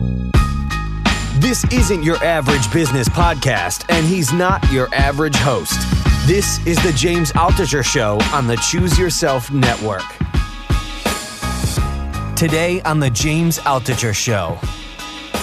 This isn't your average business podcast, and he's not your average host. This is the James Altucher Show on the Choose Yourself Network. Today on the James Altucher Show.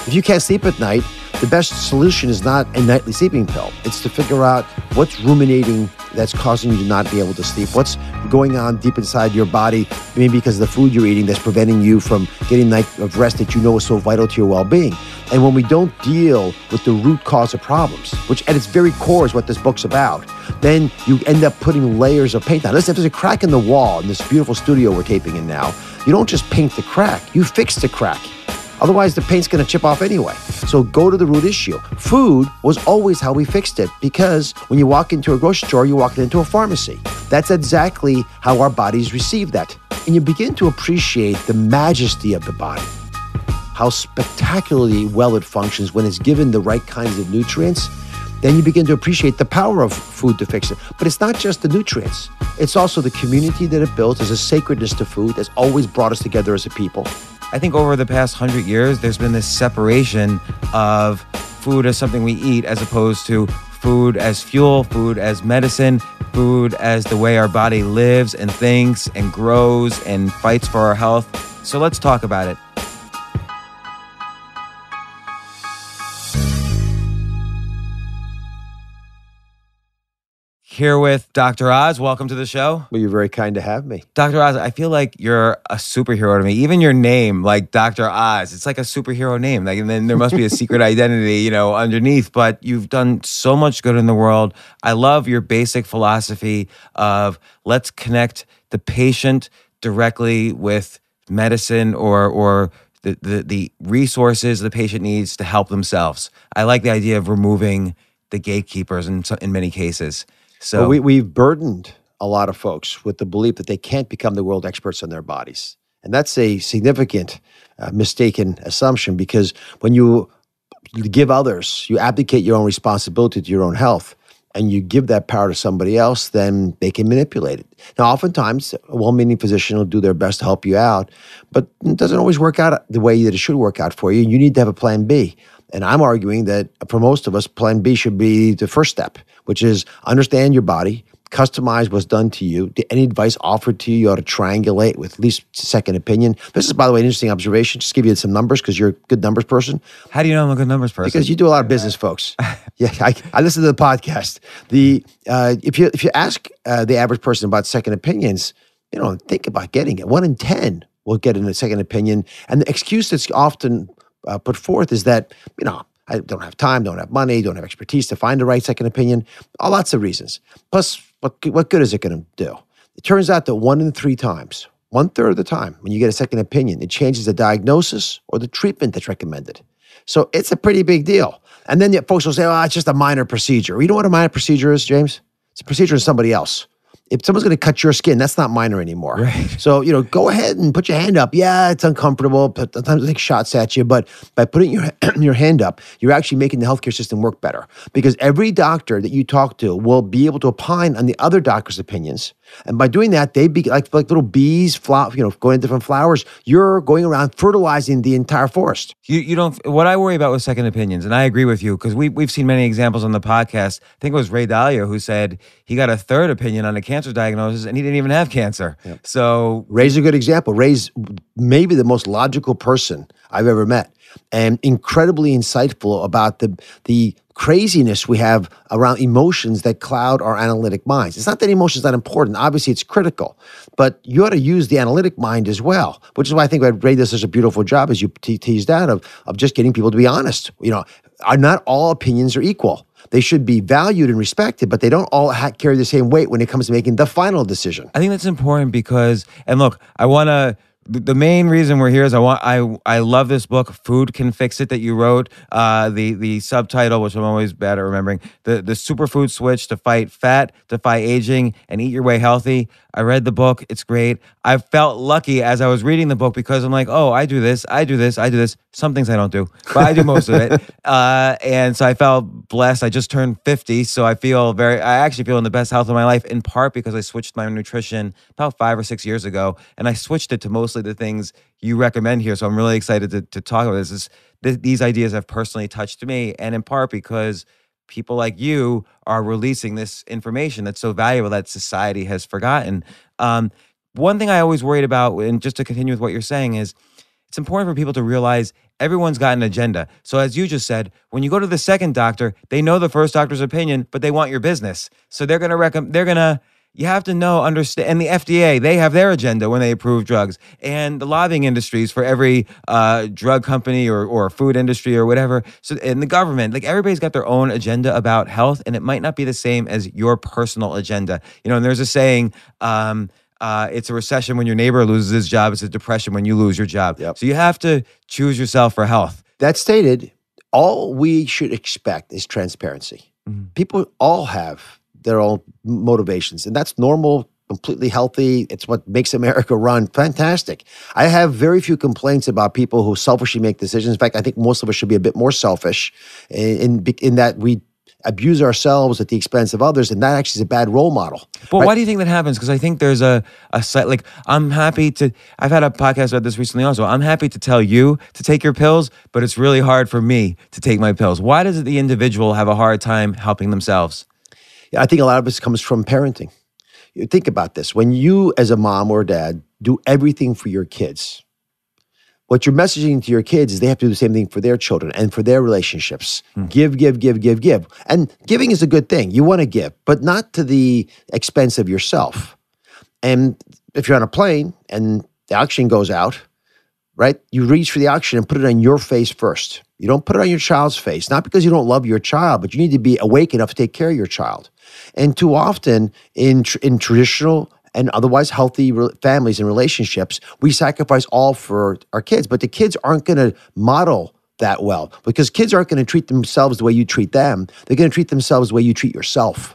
If you can't sleep at night, the best solution is not a nightly sleeping pill. It's to figure out what's ruminating that's causing you to not be able to sleep. What's going on deep inside your body, maybe because of the food you're eating that's preventing you from getting night of rest that you know is so vital to your well-being. And when we don't deal with the root cause of problems, which at its very core is what this book's about, then you end up putting layers of paint on. Listen, if there's a crack in the wall in this beautiful studio we're taping in now, you don't just paint the crack, you fix the crack. Otherwise, the paint's going to chip off anyway. So go to the root issue. Food was always how we fixed it because when you walk into a grocery store, you walk into a pharmacy. That's exactly how our bodies receive that. And you begin to appreciate the majesty of the body, how spectacularly well it functions when it's given the right kinds of nutrients. Then you begin to appreciate the power of food to fix it. But it's not just the nutrients, it's also the community that it builds. as a sacredness to food that's always brought us together as a people. I think over the past hundred years, there's been this separation of food as something we eat as opposed to food as fuel, food as medicine, food as the way our body lives and thinks and grows and fights for our health. So let's talk about it. Here with Dr. Oz. Welcome to the show. Well, you're very kind to have me. Dr. Oz, I feel like you're a superhero to me. Even your name, like Dr. Oz, it's like a superhero name. Like, and then there must be a secret identity, you know, underneath. But you've done so much good in the world. I love your basic philosophy of let's connect the patient directly with medicine or or the, the, the resources the patient needs to help themselves. I like the idea of removing the gatekeepers in, in many cases. So we, we've burdened a lot of folks with the belief that they can't become the world experts on their bodies. And that's a significant uh, mistaken assumption because when you give others, you abdicate your own responsibility to your own health, and you give that power to somebody else, then they can manipulate it. Now, oftentimes, a well meaning physician will do their best to help you out, but it doesn't always work out the way that it should work out for you. You need to have a plan B. And I'm arguing that for most of us, plan B should be the first step, which is understand your body, customize what's done to you. Any advice offered to you, you ought to triangulate with at least second opinion. This is, by the way, an interesting observation. Just give you some numbers because you're a good numbers person. how do you know I'm a good numbers person? Because you do a lot of business, folks. yeah, I, I listen to the podcast. The uh, if you if you ask uh, the average person about second opinions, you know, think about getting it. One in ten will get a second opinion, and the excuse that's often uh, put forth is that you know I don't have time, don't have money, don't have expertise to find the right second opinion. All lots of reasons. Plus, what what good is it going to do? It turns out that one in three times, one third of the time, when you get a second opinion, it changes the diagnosis or the treatment that's recommended. So it's a pretty big deal. And then the folks will say, "Oh, it's just a minor procedure." You know what a minor procedure is, James? It's a procedure in somebody else. If someone's going to cut your skin, that's not minor anymore. Right. So you know, go ahead and put your hand up. Yeah, it's uncomfortable. But sometimes they take shots at you. But by putting your your hand up, you're actually making the healthcare system work better because every doctor that you talk to will be able to opine on the other doctor's opinions. And by doing that, they be like like little bees, flower, you know, going to different flowers. You're going around fertilizing the entire forest. You you don't. What I worry about with second opinions, and I agree with you because we we've seen many examples on the podcast. I think it was Ray Dalio who said he got a third opinion on a cancer diagnosis and he didn't even have cancer. So Ray's a good example. Ray's maybe the most logical person I've ever met, and incredibly insightful about the the craziness we have around emotions that cloud our analytic minds. It's not that emotion's not important. Obviously, it's critical, but you ought to use the analytic mind as well. Which is why I think Ray does such a beautiful job, as you te- teased out of of just getting people to be honest. You know, are not all opinions are equal. They should be valued and respected, but they don't all ha- carry the same weight when it comes to making the final decision. I think that's important because, and look, I want to. The main reason we're here is I want I I love this book, Food Can Fix It, that you wrote. Uh, the the subtitle, which I'm always bad at remembering, the the superfood switch to fight fat, fight aging, and eat your way healthy. I read the book; it's great. I felt lucky as I was reading the book because I'm like, oh, I do this, I do this, I do this. Some things I don't do, but I do most of it. Uh, and so I felt blessed. I just turned 50, so I feel very. I actually feel in the best health of my life, in part because I switched my nutrition about five or six years ago, and I switched it to mostly the things you recommend here. So I'm really excited to, to talk about this. This th- these ideas have personally touched me, and in part because people like you are releasing this information that's so valuable that society has forgotten. Um, one thing I always worried about, and just to continue with what you're saying, is it's important for people to realize everyone's got an agenda. So, as you just said, when you go to the second doctor, they know the first doctor's opinion, but they want your business. So they're gonna recommend. They're gonna. You have to know, understand, and the FDA, they have their agenda when they approve drugs, and the lobbying industries for every uh, drug company or, or food industry or whatever. So, in the government, like everybody's got their own agenda about health, and it might not be the same as your personal agenda. You know, and there's a saying, um, uh, it's a recession when your neighbor loses his job. It's a depression when you lose your job. Yep. So you have to choose yourself for health. That stated, all we should expect is transparency. Mhm. People all have their own motivations, and that's normal, completely healthy. It's what makes America run. Fantastic. I have very few complaints about people who selfishly make decisions. In fact, I think most of us should be a bit more selfish in, in, in that we abuse ourselves at the expense of others, and that actually is a bad role model. But Right. why do you think that happens? Because I think there's a a like I'm happy to. I've had a podcast about this recently also. I'm happy to tell you to take your pills, but it's really hard for me to take my pills. Why does the individual have a hard time helping themselves? Yeah, I think a lot of this comes from parenting. You think about this. When you, as a mom or dad, do everything for your kids, what you're messaging to your kids is they have to do the same thing for their children and for their relationships. Hmm. Give, give, give, give, give. And giving is a good thing. You want to give, but not to the expense of yourself. And if you're on a plane and the oxygen goes out, right? You reach for the oxygen and put it on your face first. You don't put it on your child's face, not because you don't love your child, but you need to be awake enough to take care of your child. And too often in tr- in traditional and otherwise healthy re- families and relationships, we sacrifice all for our kids, but the kids aren't going to model that well because kids aren't going to treat themselves the way you treat them. They're going to treat themselves the way you treat yourself.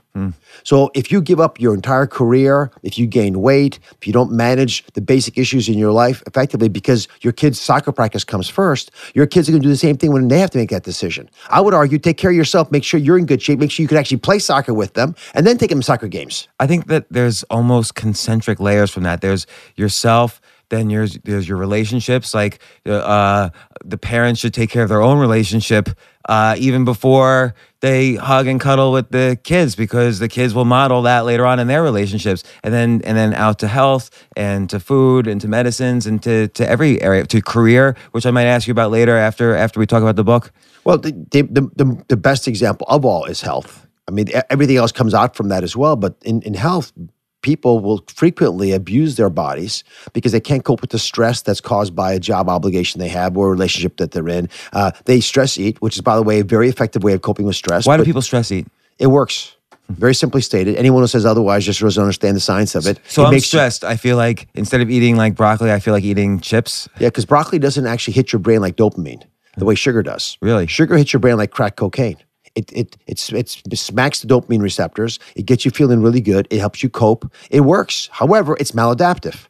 So if you give up your entire career, if you gain weight, if you don't manage the basic issues in your life effectively because your kid's soccer practice comes first, your kids are going to do the same thing when they have to make that decision. I would argue take care of yourself, make sure you're in good shape, make sure you can actually play soccer with them, and then take them to soccer games. I think that there's almost concentric layers from that. There's yourself, then there's there's your relationships. Like uh, the parents should take care of their own relationship uh, even before they hug and cuddle with the kids, because the kids will model that later on in their relationships, and then and then out to health and to food and to medicines and to to every area to career, which I might ask you about later after after we talk about the book. Well, the, the, the, the, best example of all is health. I mean, everything else comes out from that as well. But in, in health, people will frequently abuse their bodies because they can't cope with the stress that's caused by a job obligation they have or a relationship that they're in. Uh, they stress eat, which is, by the way, a very effective way of coping with stress. Why do people stress eat? It works. Very simply stated. Anyone who says otherwise just doesn't understand the science of it. So it I'm makes you- stressed. I feel like instead of eating like broccoli, I feel like eating chips. Yeah, because broccoli doesn't actually hit your brain like dopamine, the way sugar does. Really? Sugar hits your brain like crack cocaine. It, it, it's, it's, it smacks the dopamine receptors. It gets you feeling really good. It helps you cope. It works. However, it's maladaptive.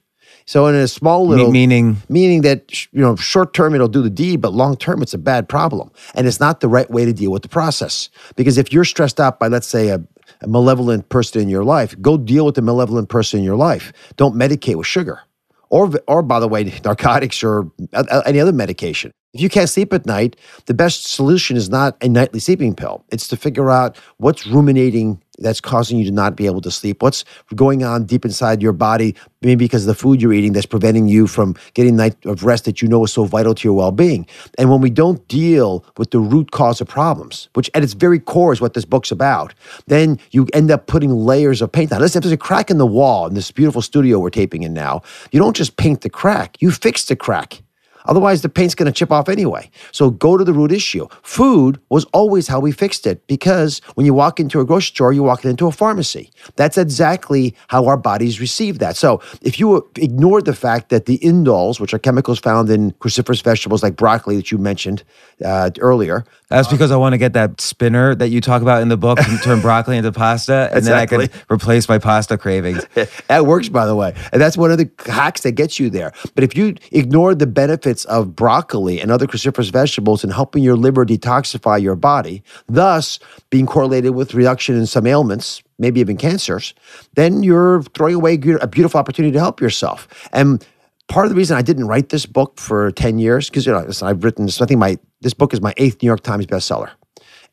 So in a small little meaning meaning that you know short term it'll do the deed, but long term it's a bad problem, and it's not the right way to deal with the process. Because if you're stressed out by let's say a, a malevolent person in your life, go deal with the malevolent person in your life. Don't medicate with sugar, or or by the way, narcotics or uh, uh, any other medication. If you can't sleep at night, the best solution is not a nightly sleeping pill. It's to figure out what's ruminating that's causing you to not be able to sleep. What's going on deep inside your body, maybe because of the food you're eating that's preventing you from getting night of rest that you know is so vital to your well-being. And when we don't deal with the root cause of problems, which at its very core is what this book's about, then you end up putting layers of paint on. Listen, if there's a crack in the wall in this beautiful studio we're taping in now, you don't just paint the crack, you fix the crack. Otherwise, the paint's going to chip off anyway. So go to the root issue. Food was always how we fixed it because when you walk into a grocery store, you're walking into a pharmacy. That's exactly how our bodies receive that. So if you ignore the fact that the indoles, which are chemicals found in cruciferous vegetables like broccoli that you mentioned uh, earlier, That's because I want to get that spinner that you talk about in the book and turn broccoli into pasta, and then I can replace my pasta cravings. that works, by the way. And that's one of the hacks that gets you there. But if you ignore the benefits of broccoli and other cruciferous vegetables in helping your liver detoxify your body, thus being correlated with reduction in some ailments, maybe even cancers, then you're throwing away a beautiful opportunity to help yourself. And part of the reason I didn't write this book for 10 years, because you know, listen, I've written this, I think my this book is my eighth New York Times bestseller.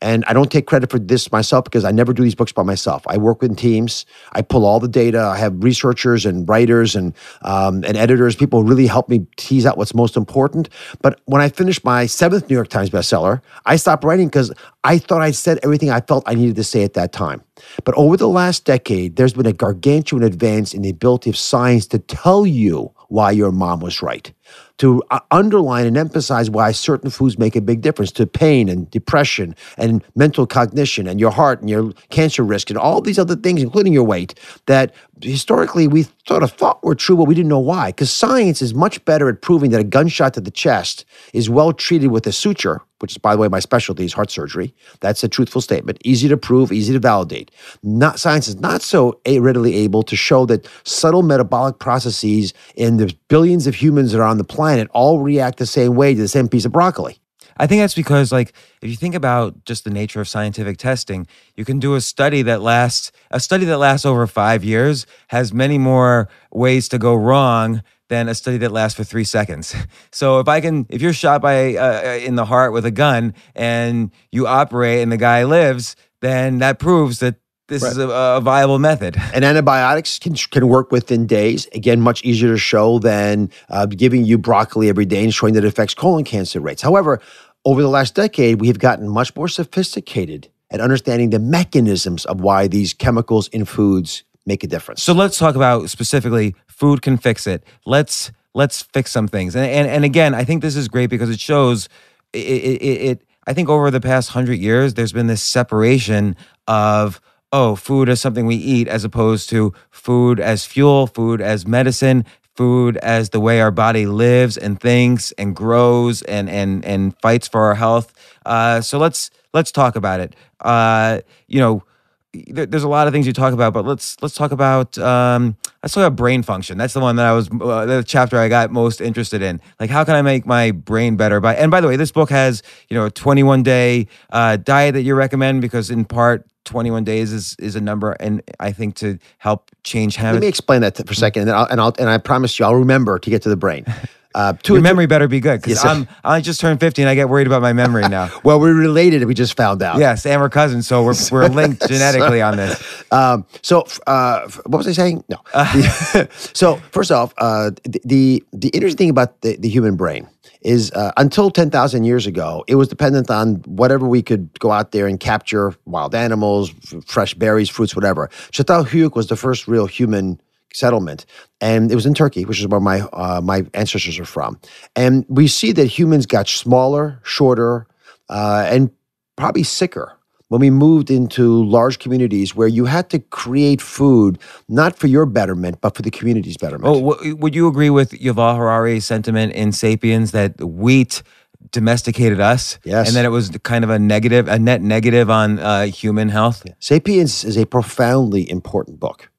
And I don't take credit for this myself because I never do these books by myself. I work with teams. I pull all the data. I have researchers and writers and um, and editors. People really help me tease out what's most important. But when I finished my seventh New York Times bestseller, I stopped writing because I thought I'd said everything I felt I needed to say at that time. But over the last decade, there's been a gargantuan advance in the ability of science to tell you why your mom was right to uh, underline and emphasize why certain foods make a big difference to pain and depression and mental cognition and your heart and your cancer risk and all these other things, including your weight, that historically we sort of thought were true, but we didn't know why. Because science is much better at proving that a gunshot to the chest is well treated with a suture, which is, by the way, my specialty is heart surgery. That's a truthful statement. Easy to prove, easy to validate. Not science is not so readily able to show that subtle metabolic processes in the billions of humans that are on the planet all react the same way to the same piece of broccoli. I think that's because, like, if you think about just the nature of scientific testing, you can do a study that lasts a study that lasts over five years has many more ways to go wrong than a study that lasts for three seconds. So if I can, if you're shot by uh, in the heart with a gun and you operate and the guy lives, then that proves that this right. is a, a, viable method. And antibiotics can, can work within days. Again, much easier to show than uh, giving you broccoli every day and showing that it affects colon cancer rates. However, over the last decade, we have gotten much more sophisticated at understanding the mechanisms of why these chemicals in foods make a difference. So let's talk about specifically food can fix it. Let's let's fix some things. And and, and again, I think this is great because it shows it, it, it I think over the past hundred years, there's been this separation of oh, food as something we eat as opposed to food as fuel, food as medicine, food as the way our body lives and thinks and grows and and and fights for our health. Uh, so let's let's talk about it. Uh, you know, there's a lot of things you talk about, but let's let's talk about um, let's talk about brain function. That's the one that I was uh, the chapter I got most interested in. Like, how can I make my brain better? By and by the way, this book has you know a 21 day uh, diet that you recommend because in part 21 days is is a number, and I think to help change habits. Let me explain that for a second, and then I'll, and I'll and I promise you, I'll remember to get to the brain. Uh, Your memory better be good because yes, I'm I just turned 50 and I get worried about my memory now. well, we're related. We just found out. Yes, and we're cousins, so we're we're linked genetically on this. Um, so, uh, what was I saying? No. Uh. so, first off, uh, the, the, the interesting thing about the, the human brain is uh, until 10,000 years ago, it was dependent on whatever we could go out there and capture wild animals, f- fresh berries, fruits, whatever. Çatalhöyük was the first real human settlement, and it was in Turkey, which is where my uh, my ancestors are from. And we see that humans got smaller, shorter, uh, and probably sicker when we moved into large communities where you had to create food not for your betterment but for the community's betterment. Oh, w- would you agree with Yuval Harari's sentiment in *Sapiens* that wheat domesticated us. Yes. And then it was kind of a negative, a net negative on uh, human health. Sapiens is a profoundly important book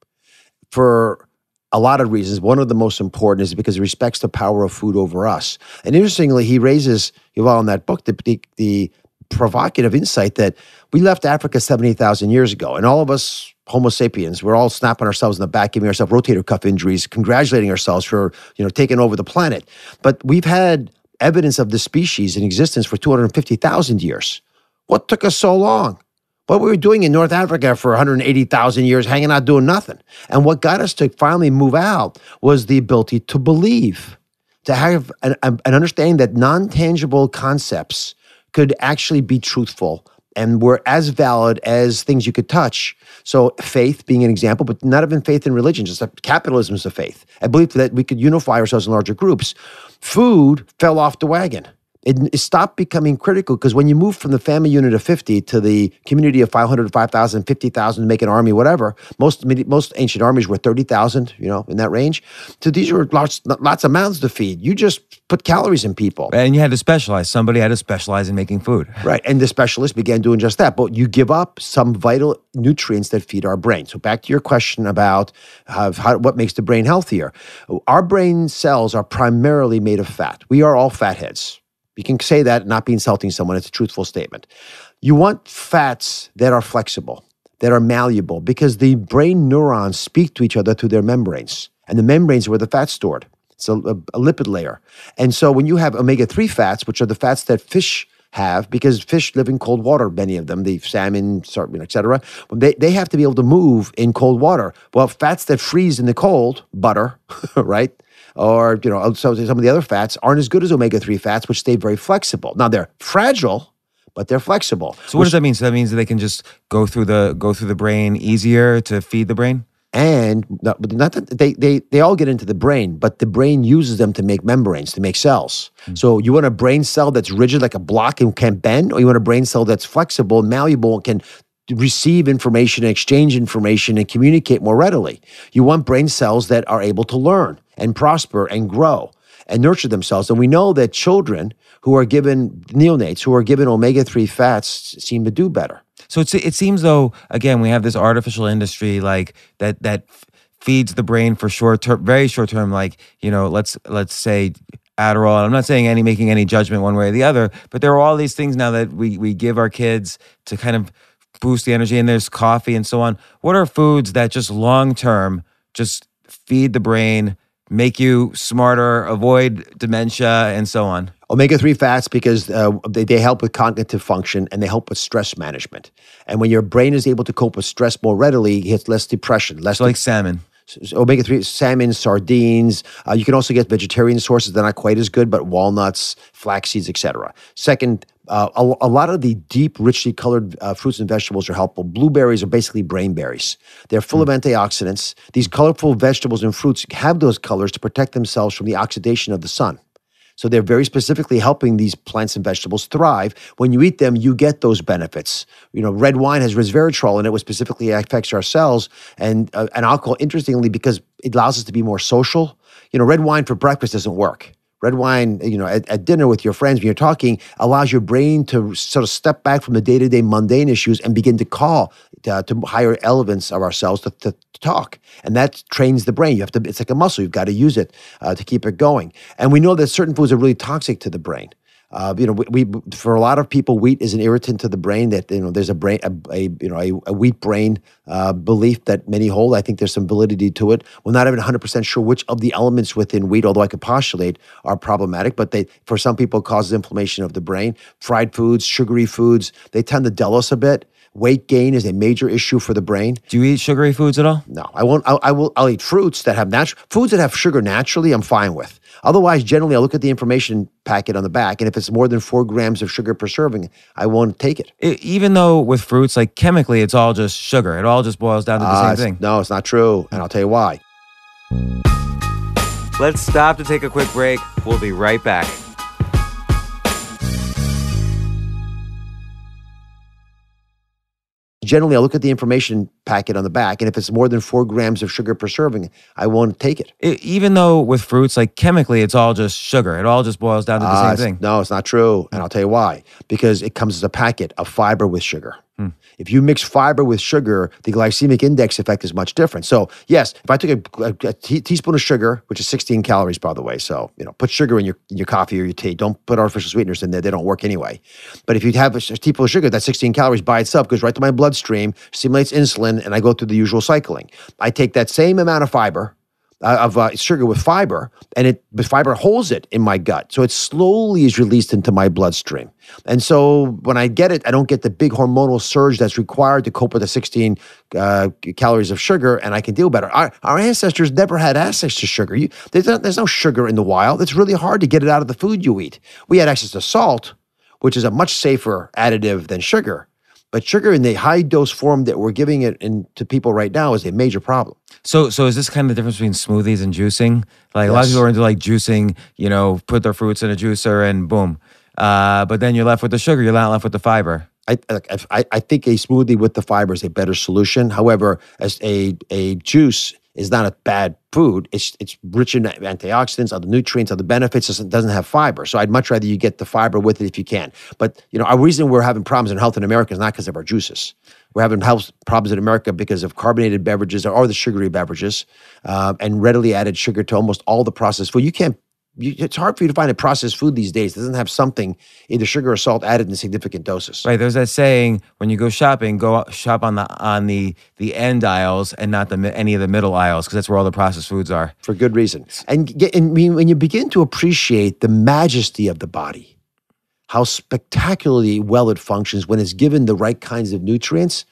for a lot of reasons. One of the most important is because it respects the power of food over us. And interestingly, he raises, Yuval in that book, the, the, the provocative insight that we left Africa 70,000 years ago, and all of us Homo sapiens, we're all snapping ourselves in the back, giving ourselves rotator cuff injuries, congratulating ourselves for you know taking over the planet. But we've had evidence of the species in existence for 250,000 years. What took us so long? What we were doing in North Africa for 180,000 years, hanging out doing nothing. And what got us to finally move out was the ability to believe, to have an, an understanding that non tangible concepts could actually be truthful and were as valid as things you could touch. So faith being an example, but not even faith in religion, just capitalism is a faith. I believe that we could unify ourselves in larger groups. Food fell off the wagon. It, it stopped becoming critical because when you move from the family unit of 50 to the community of 500, 5,000, 50,000 to make an army, whatever, most most ancient armies were 30,000, you know, in that range. So these are lots, lots of mouths to feed. You just put calories in people. And you had to specialize. Somebody had to specialize in making food. Right. And the specialists began doing just that. But you give up some vital nutrients that feed our brain. So back to your question about how, how, what makes the brain healthier. Our brain cells are primarily made of fat. We are all fatheads you can say that not be insulting someone. It's a truthful statement. You want fats that are flexible, that are malleable, because the brain neurons speak to each other through their membranes. And the membranes are where the fat's stored. It's a, a, a lipid layer. And so when you have omega 3 fats, which are the fats that fish have because fish live in cold water. Many of them, the salmon, etc. They they have to be able to move in cold water. Well, fats that freeze in the cold, butter, right? Or you know, so some of the other fats aren't as good as omega three fats, which stay very flexible. Now they're fragile, but they're flexible. So what does that mean? So that means that they can just go through the go through the brain easier to feed the brain. and not, not that they, they they all get into the brain, but the brain uses them to make membranes, to make cells. Hmm. So you want a brain cell that's rigid like a block and can bend, or you want a brain cell that's flexible, malleable, and can receive information, exchange information, and communicate more readily. You want brain cells that are able to learn and prosper and grow and nurture themselves. And we know that children who are given neonates who are given omega three fats seem to do better. So it seems though again we have this artificial industry like that that feeds the brain for short term, very short term. Like you know, let's let's say Adderall. I'm not saying any making any judgment one way or the other, but there are all these things now that we we give our kids to kind of boost the energy. And there's coffee and so on. What are foods that just long term just feed the brain, make you smarter, avoid dementia, and so on? Omega 3 fats because uh, they, they help with cognitive function and they help with stress management. And when your brain is able to cope with stress more readily, it has less depression, less So like salmon. omega 3 salmon sardines uh, you can also get vegetarian sources they're not quite as good but walnuts flax seeds etc second uh, a, a lot of the deep richly colored uh, fruits and vegetables are helpful blueberries are basically brain berries they're full of antioxidants these colorful vegetables and fruits have those colors to protect themselves from the oxidation of the sun so they're very specifically helping these plants and vegetables thrive. When you eat them, you get those benefits. You know, red wine has resveratrol in it, which specifically affects our cells, and uh, and alcohol. Interestingly, because it allows us to be more social. You know, red wine for breakfast doesn't work. Red wine, you know, at, at dinner with your friends when you're talking, allows your brain to sort of step back from the day to day mundane issues and begin to call uh, to higher elements of ourselves to, to, to talk. And that trains the brain. You have to, it's like a muscle. You've got to use it uh, to keep it going. And we know that certain foods are really toxic to the brain. Uh, you know, we, we for a lot of people, wheat is an irritant to the brain. That you know, there's a brain, a, a you know, a, a wheat brain uh, belief that many hold. I think there's some validity to it. We're not even 100 percent sure which of the elements within wheat, although I could postulate, are problematic. But they, for some people, causes inflammation of the brain. Fried foods, sugary foods, they tend to dull us a bit. Weight gain is a major issue for the brain. Do you eat sugary foods at all? No, I won't. I, I will. I'll eat fruits that have natural foods that have sugar naturally. I'm fine with. Otherwise, generally, I'll look at the information packet on the back, and if it's more than four grams of sugar per serving, I won't take it. E- even though with fruits, like chemically, it's all just sugar. It all just boils down to the Uh, same thing. No, it's not true, and I'll tell you why. Let's stop to take a quick break. We'll be right back. Generally, I'll look at the information packet on the back, and if it's more than four grams of sugar per serving, I won't take it. E- even though with fruits, like chemically, it's all just sugar. It all just boils down to the Uh, same thing. No, it's not true. And I'll tell you why. Because it comes as a packet of fiber with sugar. Hmm. If you mix fiber with sugar, the glycemic index effect is much different. So, yes, if I took a, a- a tea- teaspoon of sugar, which is 16 calories, by the way, so you know, put sugar in your in your coffee or your tea. Don't put artificial sweeteners in there; they don't work anyway. But if you have a, a teaspoon of sugar, that 16 calories by itself goes right to my bloodstream, stimulates insulin, and I go through the usual cycling. I take that same amount of fiber, uh, of uh, sugar with fiber, and it the fiber holds it in my gut, so it slowly is released into my bloodstream. And so when I get it, I don't get the big hormonal surge that's required to cope with the 16 uh, calories of sugar, and I can deal better. Our, our ancestors never had access to sugar. You, there's, no, there's no sugar in the wild. It's really hard to get it out of the food you eat. We had access to salt, which is a much safer additive than sugar. But sugar in the high dose form that we're giving it in, to people right now is a major problem. So, so is this kind of the difference between smoothies and juicing? Like a lot of people are into like juicing, you know, put their fruits in a juicer and boom. Uh, but then you're left with the sugar. You're not left with the fiber. I, I I think a smoothie with the fiber is a better solution. However, as a a juice is not a bad food. It's it's rich in antioxidants, other nutrients, other benefits. It doesn't have fiber. So I'd much rather you get the fiber with it if you can. But you know, our reason we're having problems in health in America is not because of our juices. We're having health problems in America because of carbonated beverages or the sugary beverages, uh, and readily added sugar to almost all the processed food. You can't. You, it's hard for you to find a processed food these days that doesn't have something, either sugar or salt, added in significant doses. Right. There's that saying when you go shopping, go shop on the on the the end aisles and not the any of the middle aisles because that's where all the processed foods are. for good reason. And, get, and when when you begin to appreciate the majesty of the body, how spectacularly well it functions when it's given the right kinds of nutrients,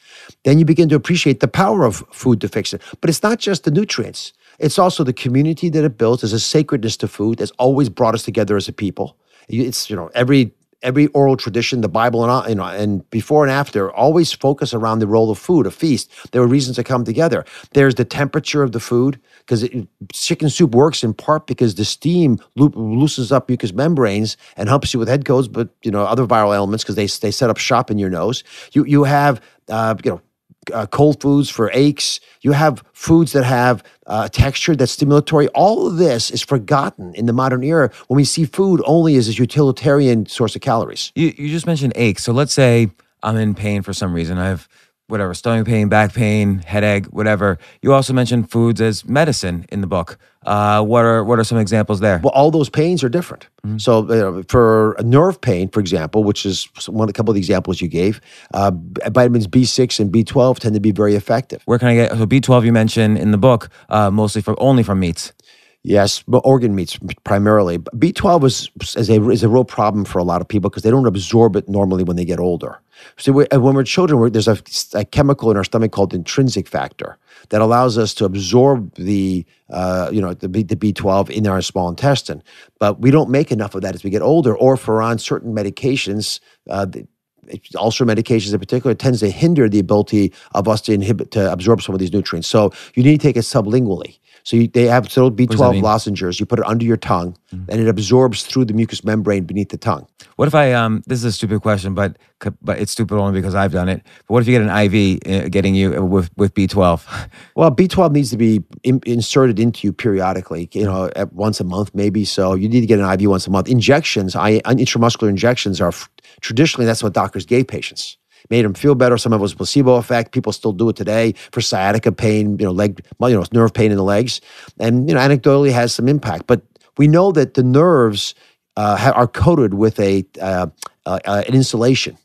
then you begin to appreciate the power of food to fix it. But it's not just the nutrients. It's also the community that it builds. There's a sacredness to food that's always brought us together as a people. It's you know every every oral tradition, the Bible, and all, you know, and before and after, always focus around the role of food, a feast. There were reasons to come together. There's the temperature of the food because chicken soup works in part because the steam loop, loosens up mucous membranes and helps you with head colds, but you know other viral elements because they they set up shop in your nose. You you have uh, you know uh, cold foods for aches. You have foods that have uh, texture that's stimulatory. All of this is forgotten in the modern era when we see food only as a utilitarian source of calories. You, you just mentioned aches. So let's say I'm in pain for some reason. I have whatever stomach pain, back pain, headache, whatever. You also mentioned foods as medicine in the book. Uh, what are what are some examples there? Well, all those pains are different. Mm-hmm. So, for a nerve pain, for example, which is one a couple of the examples you gave, uh, vitamins B six and B twelve tend to be very effective. Where can I get so B twelve? You mentioned in the book, uh, mostly from only from meats. Yes, but organ meats primarily. B twelve is is a is a real problem for a lot of people because they don't absorb it normally when they get older. So we, when we're children, we're, there's a, a, chemical in our stomach called intrinsic factor that allows us to absorb the uh, you know the, the B12 in our small intestine. But we don't make enough of that as we get older, or we're on certain medications. Uh, ulcer medications in particular tends to hinder the ability of us to inhibit to absorb some of these nutrients. So you need to take it sublingually. So you, they have so B12 lozenges. You put it under your tongue, mm-hmm. and it absorbs through the mucous membrane beneath the tongue. What if I um? This is a stupid question, but but it's stupid only because I've done it. But what if you get an IV uh, getting you with with B12? Well, B12 needs to be in, inserted into you periodically. You know, once a month maybe. So you need to get an IV once a month. Injections, I, intramuscular injections are traditionally that's what doctors gave patients made them feel better. Some of it was placebo effect. People still do it today for sciatica pain, you know, leg, you know, nerve pain in the legs, and you know, anecdotally has some impact. But we know that the nerves uh, are coated with a uh, uh, uh, an insulation.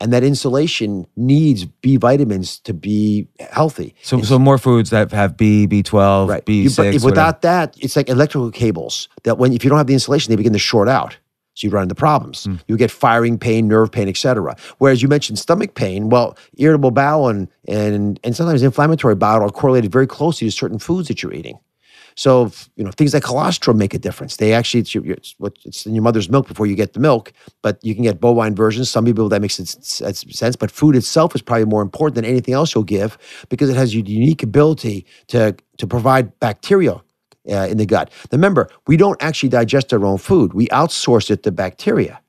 And that insulation needs B vitamins to be healthy. So, so more foods that have B, B12, right. B6. You, without that, it's like electrical cables that when if you don't have the insulation, they begin to short out. So you run into problems. Mm. You get firing pain, nerve pain, etc. Whereas you mentioned stomach pain, well, irritable bowel and, and, and sometimes inflammatory bowel are correlated very closely to certain foods that you're eating. So, you know, things like colostrum make a difference. They actually, it's, your, it's, it's in your mother's milk before you get the milk, but you can get bovine versions. Some people that makes sense, but food itself is probably more important than anything else you'll give because it has a unique ability to to provide bacteria uh, in the gut. Remember, we don't actually digest our own food. We outsource it to bacteria.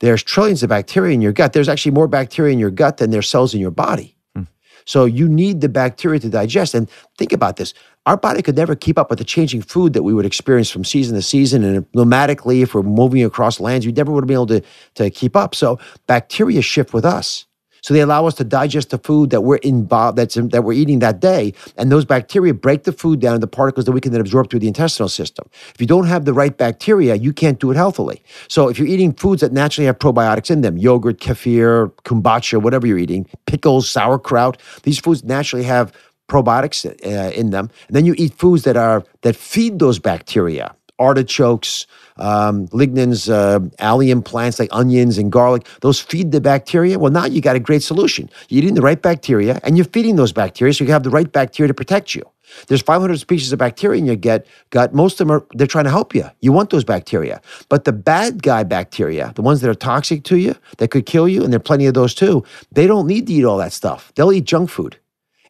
There's trillions of bacteria in your gut. There's actually more bacteria in your gut than there's cells in your body. Hmm. So you need the bacteria to digest. And think about this. Our body could never keep up with the changing food that we would experience from season to season. And nomadically, if we're moving across lands, we never would have been able to, to keep up. So bacteria shift with us. So they allow us to digest the food that we're in that's in, that we're eating that day, and those bacteria break the food down into particles that we can then absorb through the intestinal system. If you don't have the right bacteria, you can't do it healthily. So if you're eating foods that naturally have probiotics in them, yogurt, kefir, kombucha, whatever you're eating, pickles, sauerkraut, these foods naturally have probiotics uh, in them. And then you eat foods that are that feed those bacteria, artichokes, um, lignans, uh, allium plants like onions and garlic, those feed the bacteria. Well, now you got a great solution. You're eating the right bacteria and you're feeding those bacteria so you have the right bacteria to protect you. There's 500 species of bacteria in your gut. Gut. Most of them are they're trying to help you. You want those bacteria, but the bad guy bacteria, the ones that are toxic to you, that could kill you, and there are plenty of those too. They don't need to eat all that stuff. They'll eat junk food,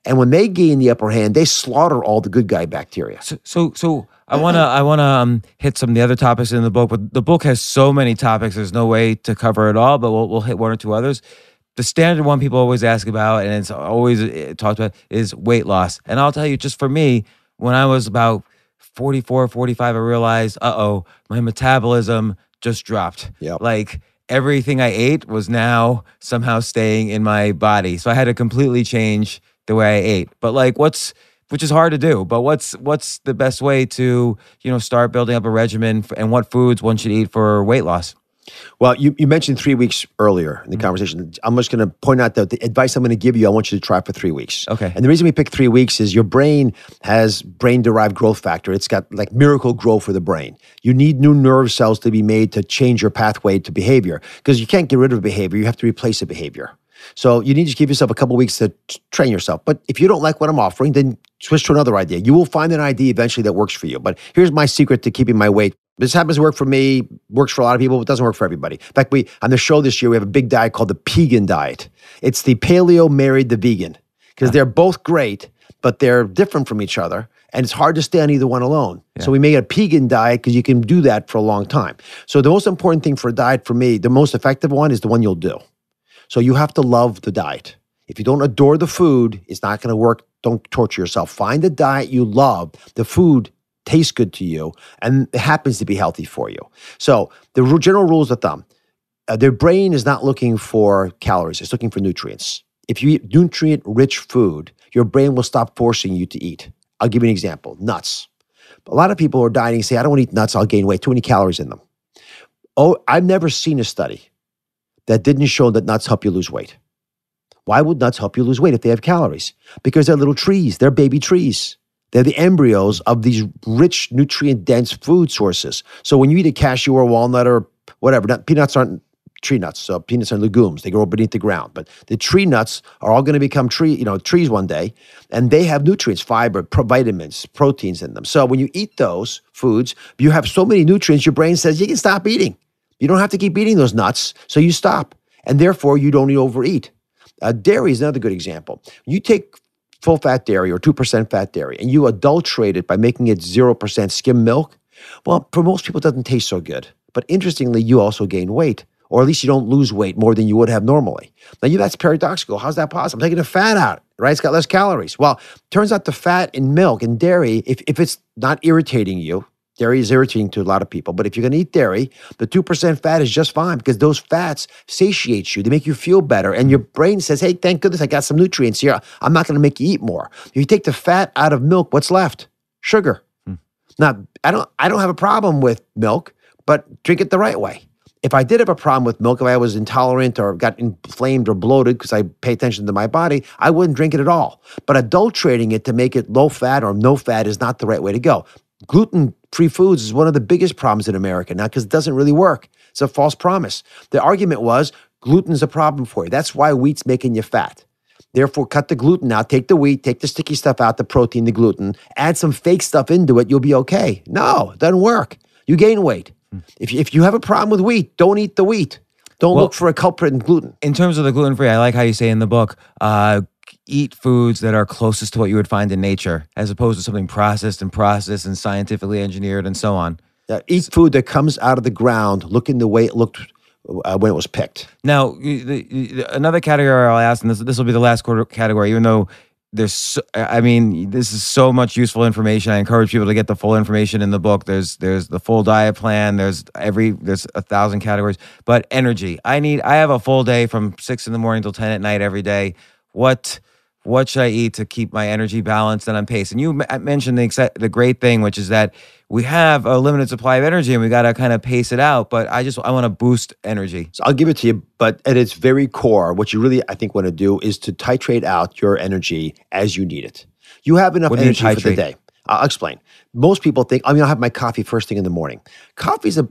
and when they gain the upper hand, they slaughter all the good guy bacteria. So, so, so I wanna I wanna um, hit some of the other topics in the book, but the book has so many topics. There's no way to cover it all, but we'll we'll hit one or two others. The standard one people always ask about, and it's always uh, talked about, is weight loss. And I'll tell you, just for me, when I was about 44, 45, I realized, uh oh, my metabolism just dropped. Yeah, Like everything I ate was now somehow staying in my body. So I had to completely change the way I ate. But like, what's which is hard to do. But what's what's the best way to you know start building up a regimen and what foods one should eat for weight loss? Well, you, you mentioned three weeks earlier in the mm-hmm. conversation. I'm just going to point out that the advice I'm going to give you, I want you to try for three weeks. Okay. And the reason we pick three weeks is your brain has brain derived growth factor. It's got like miracle growth for the brain. You need new nerve cells to be made to change your pathway to behavior because you can't get rid of a behavior. You have to replace a behavior. So you need to give yourself a couple weeks to train yourself. But if you don't like what I'm offering, then switch to another idea. You will find an idea eventually that works for you. But here's my secret to keeping my weight. This happens to work for me, works for a lot of people, but doesn't work for everybody. In fact, we on the show this year we have a big diet called the Pegan diet. It's the paleo married the vegan because they're both great, but they're different from each other, and it's hard to stay on either one alone. So we make it a Pegan diet because you can do that for a long time. So the most important thing for a diet for me, the most effective one, is the one you'll do. So you have to love the diet. If you don't adore the food, it's not going to work. Don't torture yourself. Find a diet you love. The food tastes good to you and it happens to be healthy for you. So the general rules of thumb, uh, their brain is not looking for calories. It's looking for nutrients. If you eat nutrient rich food, your brain will stop forcing you to eat. I'll give you an example. Nuts. A lot of people are dieting say, I don't want to eat nuts. I'll gain weight. Too many calories in them. Oh, I've never seen a study that didn't show that nuts help you lose weight. Why would nuts help you lose weight if they have calories? Because they're little trees, they're baby trees. They're the embryos of these rich, nutrient dense food sources. So when you eat a cashew or a walnut or whatever, not, peanuts aren't tree nuts. So peanuts are legumes. They grow beneath the ground. But the tree nuts are all going to become tree, you know, trees one day, and they have nutrients, fiber, pro- vitamins, proteins in them. So when you eat those foods, you have so many nutrients, your brain says you can stop eating. You don't have to keep eating those nuts, so you stop. And therefore, you don't overeat. Uh, dairy is another good example. You take full fat dairy or 2% fat dairy and you adulterate it by making it 0% skim milk. Well, for most people, it doesn't taste so good. But interestingly, you also gain weight, or at least you don't lose weight more than you would have normally. Now, you, that's paradoxical. How's that possible? I'm taking the fat out, right? It's got less calories. Well, turns out the fat in milk and dairy, if, if it's not irritating you, Dairy is irritating to a lot of people, but if you're going to eat dairy, the 2% fat is just fine because those fats satiate you. They make you feel better. And your brain says, hey, thank goodness I got some nutrients here. I'm not going to make you eat more. If you take the fat out of milk, what's left? Sugar. Hmm. Now, I don't, I don't have a problem with milk, but drink it the right way. If I did have a problem with milk, if I was intolerant or got inflamed or bloated because I pay attention to my body, I wouldn't drink it at all. But adulterating it to make it low fat or no fat is not the right way to go. Gluten free foods is one of the biggest problems in America now because it doesn't really work. It's a false promise. The argument was gluten's a problem for you. That's why wheat's making you fat. Therefore, cut the gluten out, take the wheat, take the sticky stuff out, the protein, the gluten, add some fake stuff into it, you'll be okay. No, it doesn't work. You gain weight. If, if you have a problem with wheat, don't eat the wheat. Don't Well- look for a culprit in gluten. in terms of the gluten free, I like how you say in the book, uh, eat foods that are closest to what you would find in nature, as opposed to something processed and processed and scientifically engineered and so on. Uh, eat food that comes out of the ground looking the way it looked uh, when it was picked. Now, y- the, another category I'll ask, and this this will be the last quarter category, even though there's, so, I mean, this is so much useful information. I encourage people to get the full information in the book. There's there's the full diet plan. There's every there's a thousand categories. But energy, I need. I have a full day from six in the morning till ten at night every day. What what should I eat to keep my energy balanced and on pace? And you m- uh, mentioned the the great thing, which is that we have a limited supply of energy and we got to kind of pace it out. But I just I want to boost energy. So I'll give it to you, but at its very core, what you really, I think, want to do is to titrate out your energy as you need it. You have enough energy for the day. I'll explain. Most people think, I mean, I'll have my coffee first thing in the morning. Coffee's a,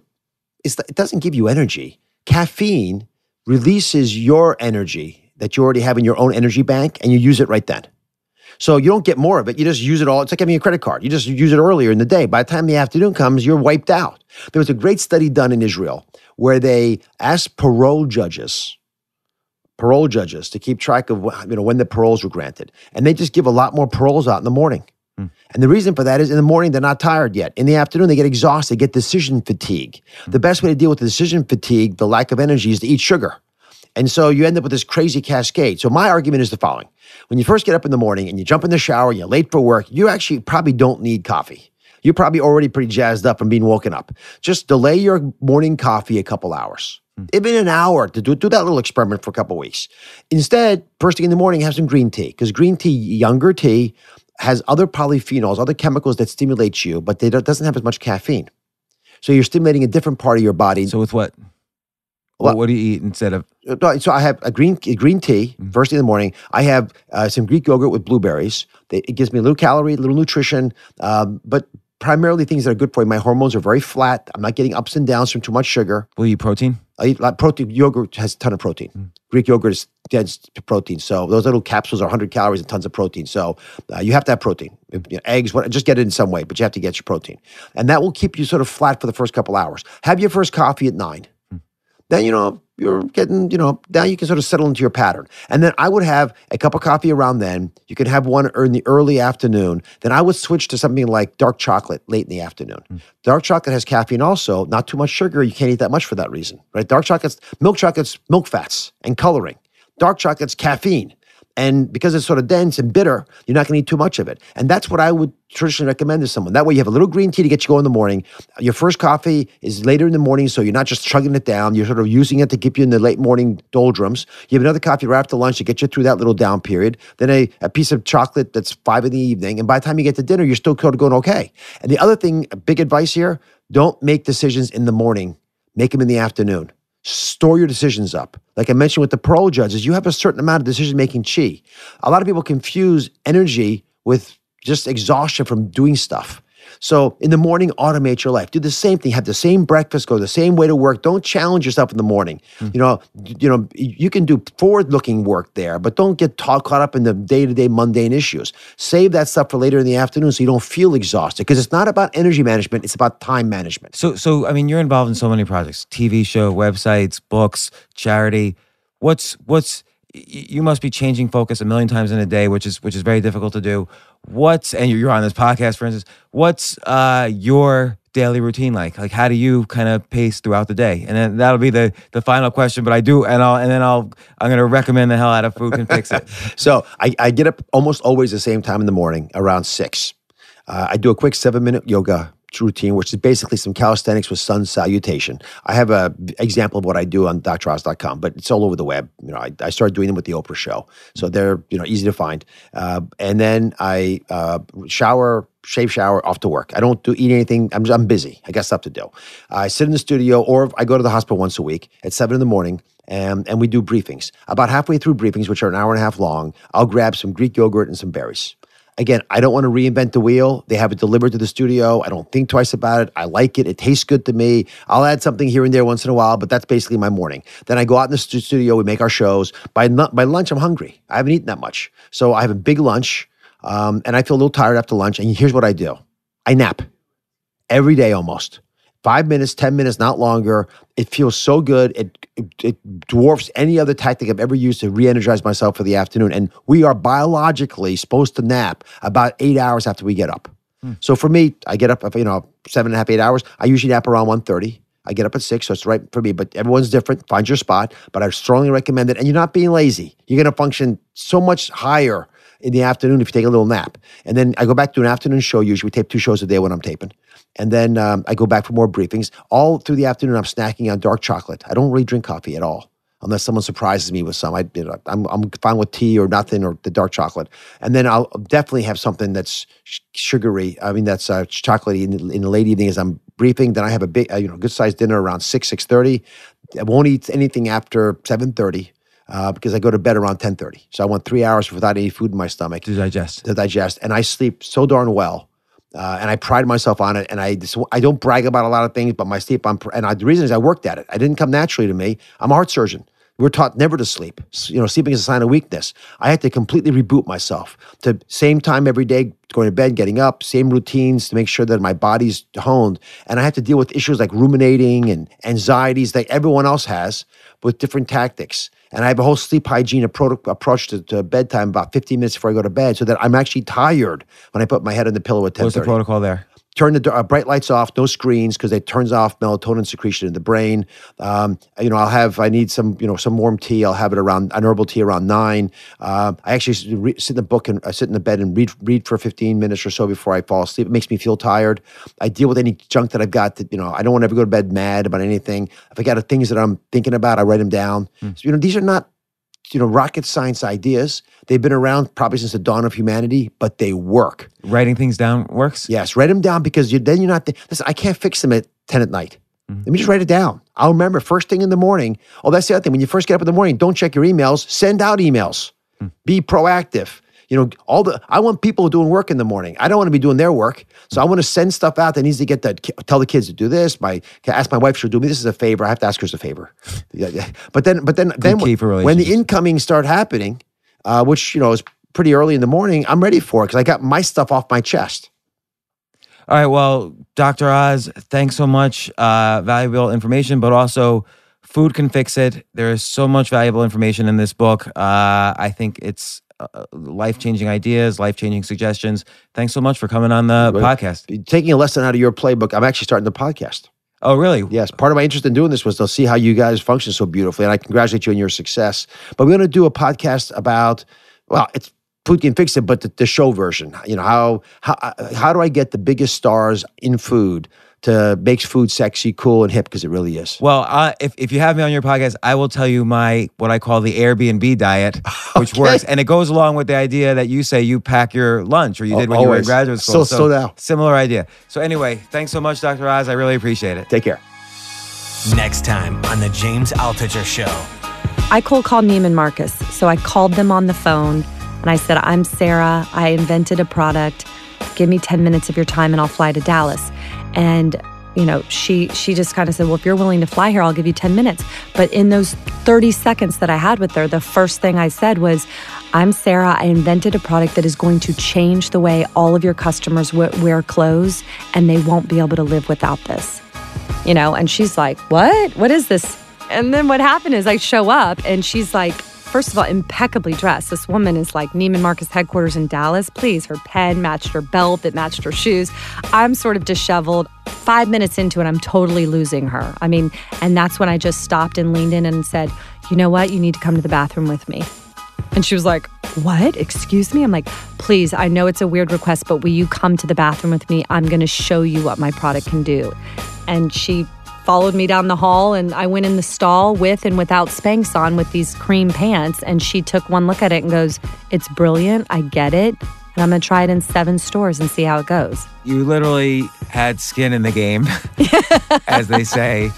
it's, it doesn't give you energy. Caffeine releases your energy that you already have in your own energy bank, and you use it right then. So you don't get more of it. You just use it all. It's like having a credit card. You just use it earlier in the day. By the time the afternoon comes, you're wiped out. There was a great study done in Israel where they asked parole judges, parole judges, to keep track of you know when the paroles were granted, and they just give a lot more paroles out in the morning. Hmm. And the reason for that is in the morning, they're not tired yet. In the afternoon, they get exhausted, get decision fatigue. Hmm. The best way to deal with the decision fatigue, the lack of energy, is to eat sugar. And so you end up with this crazy cascade. So my argument is the following. When you first get up in the morning and you jump in the shower, you're late for work, you actually probably don't need coffee. You're probably already pretty jazzed up from being woken up. Just delay your morning coffee a couple hours. Hmm. Even an hour to do, do that little experiment for a couple weeks. Instead, first thing in the morning, have some green tea because green tea, younger tea, has other polyphenols, other chemicals that stimulate you, but they don't, doesn't have as much caffeine. So you're stimulating a different part of your body. So with what? What, what do you eat instead of? Uh, So I have a green a green tea Mm-hmm. first thing in the morning. I have uh, some Greek yogurt with blueberries. It gives me a little calorie, a little nutrition, um, but primarily things that are good for you. My hormones are very flat. I'm not getting ups and downs from too much sugar. Will you eat protein? I eat like protein. Yogurt has a ton of protein. Mm. Greek yogurt is dense to protein. So those little capsules are 100 calories and tons of protein. So uh, you have to have protein. If, you know, eggs, what, just get it in some way, but you have to get your protein. And that will keep you sort of flat for the first couple hours. Have your first coffee at nine. Then, you know, you're getting, you know, now you can sort of settle into your pattern. And then I would have a cup of coffee around then. You can have one in the early afternoon. Then I would switch to something like dark chocolate late in the afternoon. Hmm. Dark chocolate has caffeine also, not too much sugar. You can't eat that much for that reason, right? Dark chocolate's, milk chocolate's milk fats and coloring. Dark chocolate's caffeine. And because it's sort of dense and bitter, you're not going to eat too much of it. And that's what I would traditionally recommend to someone. That way, you have a little green tea to get you going in the morning. Your first coffee is later in the morning, so you're not just chugging it down. You're sort of using it to keep you in the late morning doldrums. You have another coffee right after lunch to get you through that little down period. Then a, a piece of chocolate that's five in the evening. And by the time you get to dinner, you're still kind of going okay. And the other thing, big advice here don't make decisions in the morning, make them in the afternoon store your decisions up. Like I mentioned with the parole judges, you have a certain amount of decision making chi. A lot of people confuse energy with just exhaustion from doing stuff. So in the morning, automate your life. Do the same thing. Have the same breakfast. Go the same way to work. Don't challenge yourself in the morning. Hmm. You know, you know, you can do forward-looking work there, but don't get ta- caught up in the day-to-day mundane issues. Save that stuff for later in the afternoon so you don't feel exhausted. Because it's not about energy management; it's about time management. So, so I mean, you're involved in so many projects: TV show, websites, books, charity. What's what's you must be changing focus a million times in a day, which is which is very difficult to do. What's and you're- on this podcast, for instance. What's uh, your daily routine like? Like, how do you kind of pace throughout the day? And then that'll be the the final question. But I do, and I'll and then I'll I'm gonna recommend the hell out of food can fix it. So I, I get up almost always the same time in the morning, around six. Uh, I do a quick seven minute yoga routine, which is basically some calisthenics with sun salutation. I have a example of what I do on DrOz.com, but it's all over the web. You know, I, I started doing them with the Oprah show, so they're you know easy to find. Uh, and then I uh, shower, shave, shower, off to work. I don't do eat anything. I'm I'm busy. I got stuff to do. I sit in the studio, or I go to the hospital once a week at seven in the morning and, and we do briefings. About halfway through briefings, which are an hour and a half long, I'll grab some Greek yogurt and some berries. Again, I don't want to reinvent the wheel. They have it delivered to the studio. I don't think twice about it. I like it. It tastes good to me. I'll add something here and there once in a while, but that's basically my morning. Then I go out in the stu- studio. We make our shows. By by lunch, I'm hungry. I haven't eaten that much, so I have a big lunch, um, and I feel a little tired after lunch. And here's what I do: I nap every day almost. Five minutes, 10 minutes, not longer. It feels so good. It, it, it dwarfs any other tactic I've ever used to re energize myself for the afternoon. And we are biologically supposed to nap about eight hours after we get up. Hmm. So for me, I get up, you know, seven and a half, eight hours. I usually nap around 1.30. I get up at six, so it's right for me. But everyone's different. Find your spot. But I strongly recommend it. And you're not being lazy. You're going to function so much higher in the afternoon if you take a little nap. And then I go back to an afternoon show. Usually we tape two shows a day when I'm taping. And then um, I go back for more briefings. All through the afternoon, I'm snacking on dark chocolate. I don't really drink coffee at all. Unless someone surprises me with some, I, you know, I'm, I'm fine with tea or nothing or the dark chocolate. And then I'll definitely have something that's sugary. I mean, that's uh, chocolatey in, the- in the late evening as I'm briefing. Then I have a big, uh, you know, good sized dinner around six, six thirty. I won't eat anything after seven thirty uh, because I go to bed around ten thirty. So I want three hours without any food in my stomach to digest. to digest, and I sleep so darn well. Uh, and I pride myself on it. And I just, I don't brag about a lot of things, but my sleep, I'm, and I, the reason is I worked at it. I didn't come naturally to me. I'm a heart surgeon. We're taught never to sleep. You know, sleeping is a sign of weakness. I had to completely reboot myself to same time every day, going to bed, getting up, same routines to make sure that my body's honed. And I had to deal with issues like ruminating and anxieties that everyone else has with different tactics. And I have a whole sleep hygiene approach to, to bedtime about 15 minutes before I go to bed so that I'm actually tired when I put my head on the pillow at 10 What's the protocol there? Turn the uh, bright lights off, no screens, because it turns off melatonin secretion in the brain. Um, you know, I'll have I need some you know some warm tea. I'll have it around an herbal tea around nine. Uh, I actually re- sit in the book and uh, sit in the bed and read read for fifteen minutes or so before I fall asleep. It makes me feel tired. I deal with any junk that I've got. That you know, I don't want to ever go to bed mad about anything. If I got things that I'm thinking about, I write them down. So, you know, these are not you know rocket science ideas. They've been around probably since the dawn of humanity, but they work. Writing things down works. Yes, write them down because you then you're not. Th- Listen, I can't fix them at ten at night. Mm-hmm. Let me just write it down. I'll remember first thing in the morning. Oh, that's the other thing. When you first get up in the morning, don't check your emails. Send out emails. Hmm. Be proactive. You know, all the I want people doing work in the morning. I don't want to be doing their work. So I want to send stuff out that needs to get that tell the kids to do this. My ask my wife she'll do me. This is a favor. I have to ask her as a favor. Yeah, yeah. But then but then then key for when the incoming start happening, uh, which you know is pretty early in the morning, I'm ready for it because I got my stuff off my chest. All right. Well, Dr. Oz, thanks so much. Uh, valuable information, but also food can fix it. There is so much valuable information in this book. Uh, I think it's uh, life changing ideas, life changing suggestions. Thanks so much for coming on the Well, podcast. Taking a lesson out of your playbook, I'm actually starting the podcast. Oh, really? Yes, part of my interest in doing this was to see how you guys function so beautifully, and I congratulate you on your success. But we're going to do a podcast about, well, it's food can fix it, but the, the show version. You know how how uh, how do I get the biggest stars in food to make food sexy, cool, and hip because it really is. Well, uh, if, if you have me on your podcast, I will tell you my what I call the Airbnb diet, which Okay. works, and it goes along with the idea that you say you pack your lunch, or you did when you were in graduate school. So- so now. similar idea. So anyway, thanks so much, Dr. Oz. I really appreciate it. Take care. Next time on The James Altucher Show. I cold called Neiman Marcus. So I called them on the phone and I said, I'm Sarah. I invented a product. Give me 10 minutes of your time and I'll fly to Dallas. And you know, she she just kind of said, "Well, if you're willing to fly here, I'll give you 10 minutes." But in those 30 seconds that I had with her, the first thing I said was, "I'm Sarah. I invented a product that is going to change the way all of your customers wear clothes and they won't be able to live without this." you know and she's like what what is this and then what happened is i show up and she's like first of all impeccably dressed this woman is like neiman marcus headquarters in dallas please her pen matched her belt it matched her shoes i'm sort of disheveled five minutes into it i'm totally losing her i mean and that's when i just stopped and leaned in and said you know what you need to come to the bathroom with me and she was like, What? Excuse me? I'm like, Please, I know it's a weird request, but will you come to the bathroom with me? I'm going to show you what my product can do. And she followed me down the hall, and I went in the stall with and without Spanx on with these cream pants. And she took one look at it and goes, It's brilliant. I get it. And I'm going to try it in seven stores and see how it goes. You literally had skin in the game, as they say.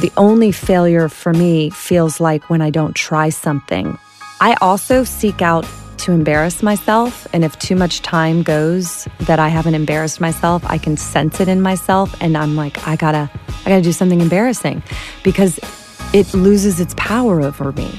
The only failure for me feels like when I don't try something. I also seek out to embarrass myself. And if too much time goes that I haven't embarrassed myself, I can sense it in myself. And I'm like, I gotta, I gotta do something embarrassing because it loses its power over me.